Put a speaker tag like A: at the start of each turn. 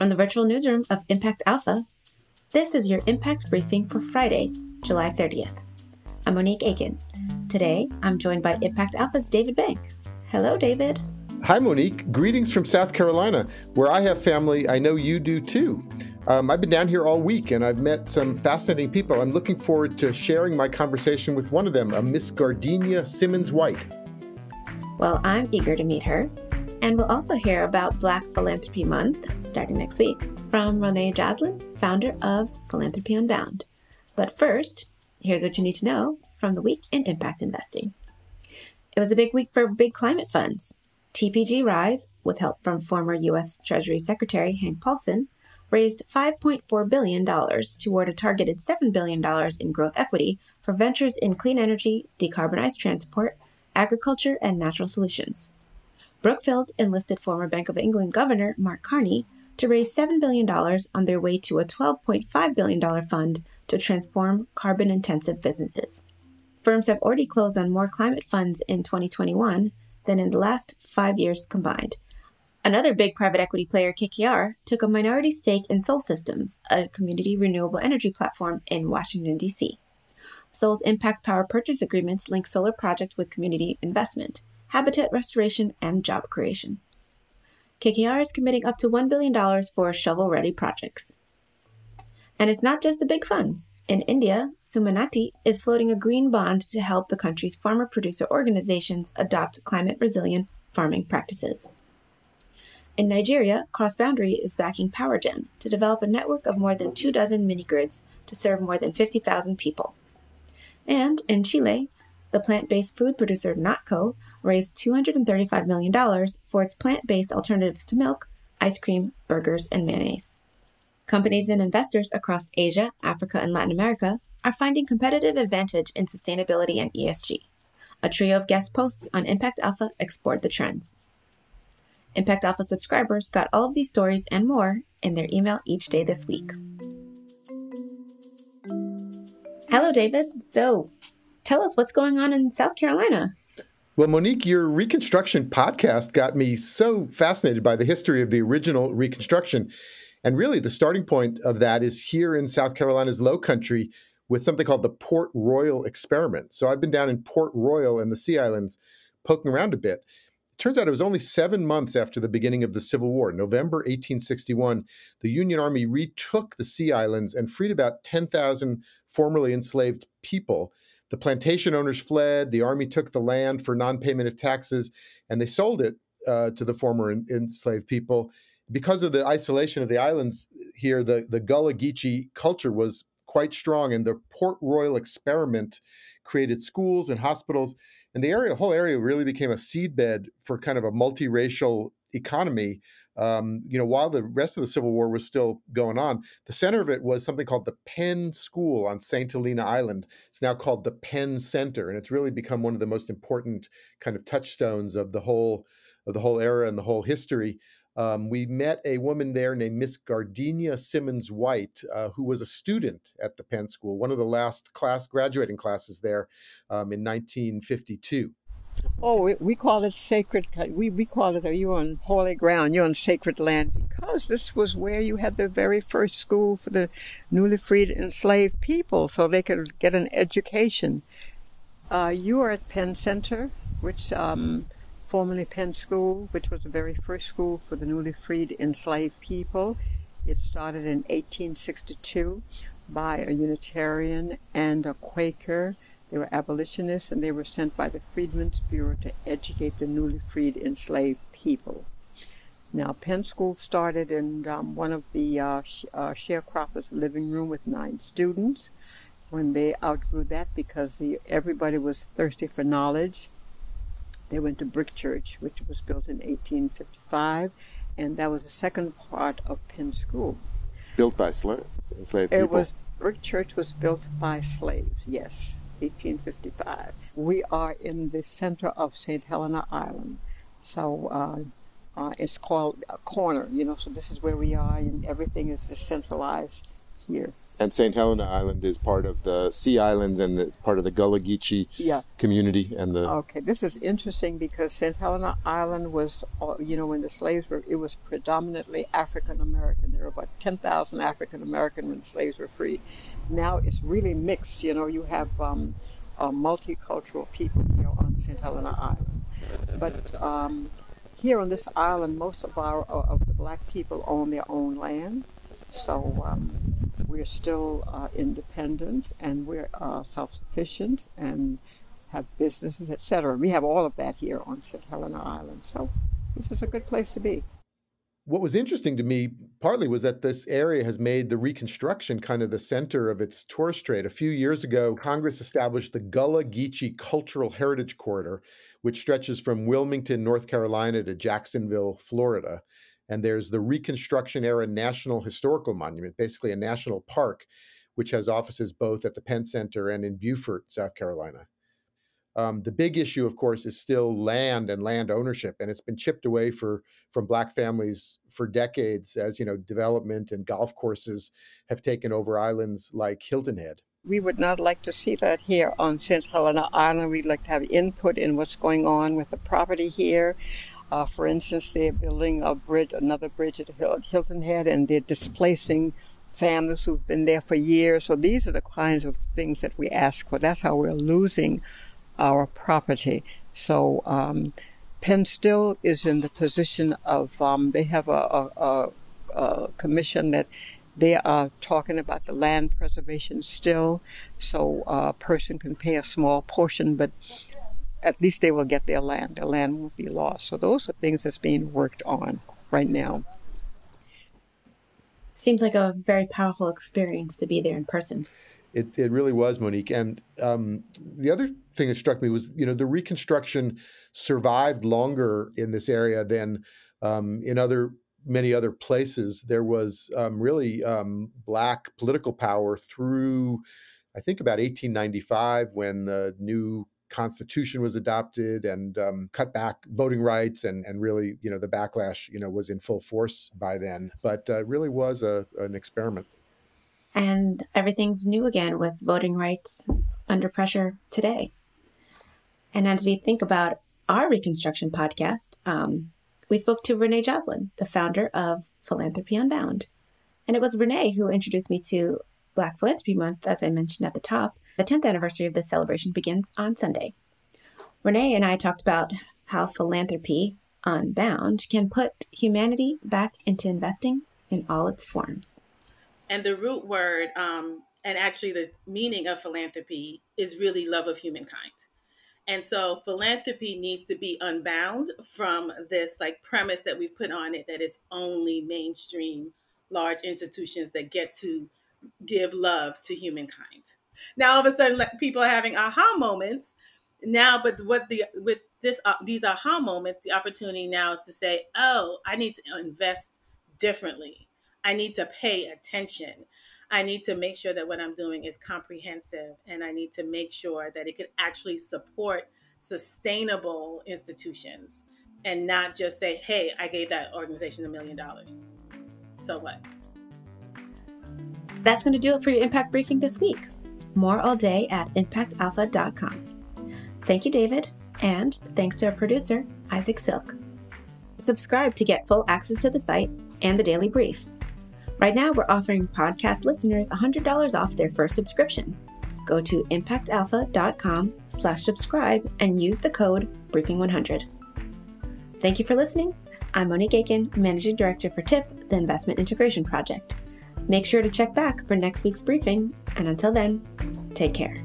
A: From the virtual newsroom of Impact Alpha, this is your Impact Briefing for Friday, July 30th. I'm Monique Aiken. Today, I'm joined by Impact Alpha's David Bank. Hello, David.
B: Hi, Monique. Greetings from South Carolina, where I have family. I know you do too. Um, I've been down here all week and I've met some fascinating people. I'm looking forward to sharing my conversation with one of them, a Miss Gardenia Simmons White.
A: Well, I'm eager to meet her. And we'll also hear about Black Philanthropy Month starting next week from Renee Joslin, founder of Philanthropy Unbound. But first, here's what you need to know from the week in impact investing. It was a big week for big climate funds. TPG Rise, with help from former U.S. Treasury Secretary Hank Paulson, raised $5.4 billion toward a targeted $7 billion in growth equity for ventures in clean energy, decarbonized transport, agriculture, and natural solutions. Brookfield enlisted former Bank of England Governor Mark Carney to raise $7 billion on their way to a $12.5 billion fund to transform carbon intensive businesses. Firms have already closed on more climate funds in 2021 than in the last five years combined. Another big private equity player, KKR, took a minority stake in Sol Systems, a community renewable energy platform in Washington, D.C. Sol's impact power purchase agreements link solar project with community investment, habitat restoration, and job creation. KKR is committing up to $1 billion for shovel ready projects. And it's not just the big funds. In India, Samunnati is floating a green bond to help the country's farmer producer organizations adopt climate resilient farming practices. In Nigeria, Cross Boundary is backing PowerGen to develop a network of more than two dozen mini grids to serve more than 50,000 people. And in Chile, the plant based food producer Notco raised $235 million for its plant based alternatives to milk, ice cream, burgers, and mayonnaise. Companies and investors across Asia, Africa, and Latin America are finding competitive advantage in sustainability and ESG. A trio of guest posts on Impact Alpha explored the trends. Impact Alpha subscribers got all of these stories and more in their email each day this week. Hello, David. So, tell us what's going on in South Carolina.
B: Well, Monique, your Reconstruction podcast got me so fascinated by the history of the original Reconstruction. And really, the starting point of that is here in South Carolina's Low Country with something called the Port Royal Experiment. So I've been down in Port Royal and the Sea Islands poking around a bit. It turns out it was only seven months after the beginning of the Civil War, November 1861. The Union Army retook the Sea Islands and freed about 10,000 formerly enslaved people. The plantation owners fled. The army took the land for non payment of taxes and they sold it uh, to the former enslaved people. Because of the isolation of the islands here, the, the Gullah Geechee culture was quite strong, and the Port Royal experiment created schools and hospitals. And the area, whole area, really became a seedbed for kind of a multiracial economy um, you know, while the rest of the Civil War was still going on, the center of it was something called the Penn School on St. Helena Island. It's now called the Penn Center, and it's really become one of the most important kind of touchstones of the whole of the whole era and the whole history. Um, we met a woman there named Miss Gardenia Simmons White, uh, who was a student at the Penn School, one of the last class graduating classes there um, in 1952.
C: Oh, we, we call it sacred. We, we call it, you're on holy ground, you're on sacred land, because this was where you had the very first school for the newly freed enslaved people so they could get an education. Uh, you are at Penn Center, which um, formerly Penn School, which was the very first school for the newly freed enslaved people. It started in 1862 by a Unitarian and a Quaker they were abolitionists and they were sent by the Freedmen's Bureau to educate the newly freed enslaved people. Now, Penn School started in um, one of the uh, sh- uh, sharecroppers' living room with nine students. When they outgrew that because the, everybody was thirsty for knowledge, they went to Brick Church, which was built in 1855, and that was the second part of Penn School.
B: Built by slaves, enslaved people?
C: It was, Brick Church was built by slaves, yes. 1855. We are in the center of St. Helena Island. So uh, uh, it's called a corner, you know, so this is where we are, and everything is centralized here.
B: And St. Helena Island is part of the Sea Islands and the, part of the Gullah Geechee
C: Yeah.
B: community. And the
C: Okay, this is interesting because St. Helena Island was, uh, you know, when the slaves were, it was predominantly African American. There were about 10,000 African American when the slaves were freed. Now it's really mixed. You know, you have um, uh, multicultural people here on St. Helena Island. But um, here on this island, most of our of the black people own their own land. So um, we're still uh, independent and we're uh, self-sufficient and have businesses, etc. We have all of that here on St. Helena Island. So this is a good place to be.
B: what was interesting to me partly was that this area has made the reconstruction kind of the center of its tourist trade. A few years ago, Congress established the Gullah Geechee Cultural Heritage Corridor, which stretches from Wilmington, North Carolina to Jacksonville, Florida. And there's the Reconstruction Era National Historical Monument, basically a national park, which has offices both at the Penn Center and in Beaufort, South Carolina. Um, the big issue, of course, is still land and land ownership, and it's been chipped away for from black families for decades as you know development and golf courses have taken over islands like Hilton Head.
C: We would not like to see that here on St. Helena Island. We'd like to have input in what's going on with the property here. Uh, for instance, they're building a bridge, another bridge at Hilton Head, and they're displacing families who've been there for years. So these are the kinds of things that we ask for. That's how we're losing our property. So um, Penn still is in the position of um, they have a, a, a, a commission that they are talking about the land preservation still, so a person can pay a small portion, but at least they will get their land. Their land won't be lost. So those are things that's being worked on right now.
A: Seems like a very powerful experience to be there in person.
B: It, it really was, Monique. And um, the other thing that struck me was, you know, the Reconstruction survived longer in this area than um, in other many other places. There was um, really um, black political power through, I think, about 1895 when the new constitution was adopted and um, cut back voting rights and and really you know the backlash you know was in full force by then but uh, really was a, an experiment
A: And everything's new again with voting rights under pressure today. And as we think about our Reconstruction podcast, um, we spoke to Renee Joslin, the founder of Philanthropy Unbound. And it was Renee who introduced me to Black Philanthropy Month, as I mentioned at the top. The 10th anniversary of this celebration begins on Sunday. Renee and I talked about how philanthropy unbound can put humanity back into investing in all its forms.
D: And the root word, um, and actually the meaning of philanthropy, is really love of humankind. And so philanthropy needs to be unbound from this like premise that we've put on it that it's only mainstream large institutions that get to give love to humankind. Now all of a sudden like, people are having aha moments. Now but what the with this uh, these aha moments the opportunity now is to say oh i need to invest differently. I need to pay attention. I need to make sure that what i'm doing is comprehensive and i need to make sure that it could actually support sustainable institutions and not just say hey i gave that organization a million dollars. So what?
A: That's going to do it for your Impact Briefing this week. More all day at impactalpha.com. Thank you, David, and thanks to our producer, Isaac Silk. Subscribe to get full access to the site and the daily brief. Right now, we're offering podcast listeners $100 off their first subscription. Go to impactalpha.com slash subscribe and use the code briefing100. Thank you for listening. I'm Monique Aiken, Managing Director for TIP, the Investment Integration Project. Make sure to check back for next week's briefing, and until then, take care.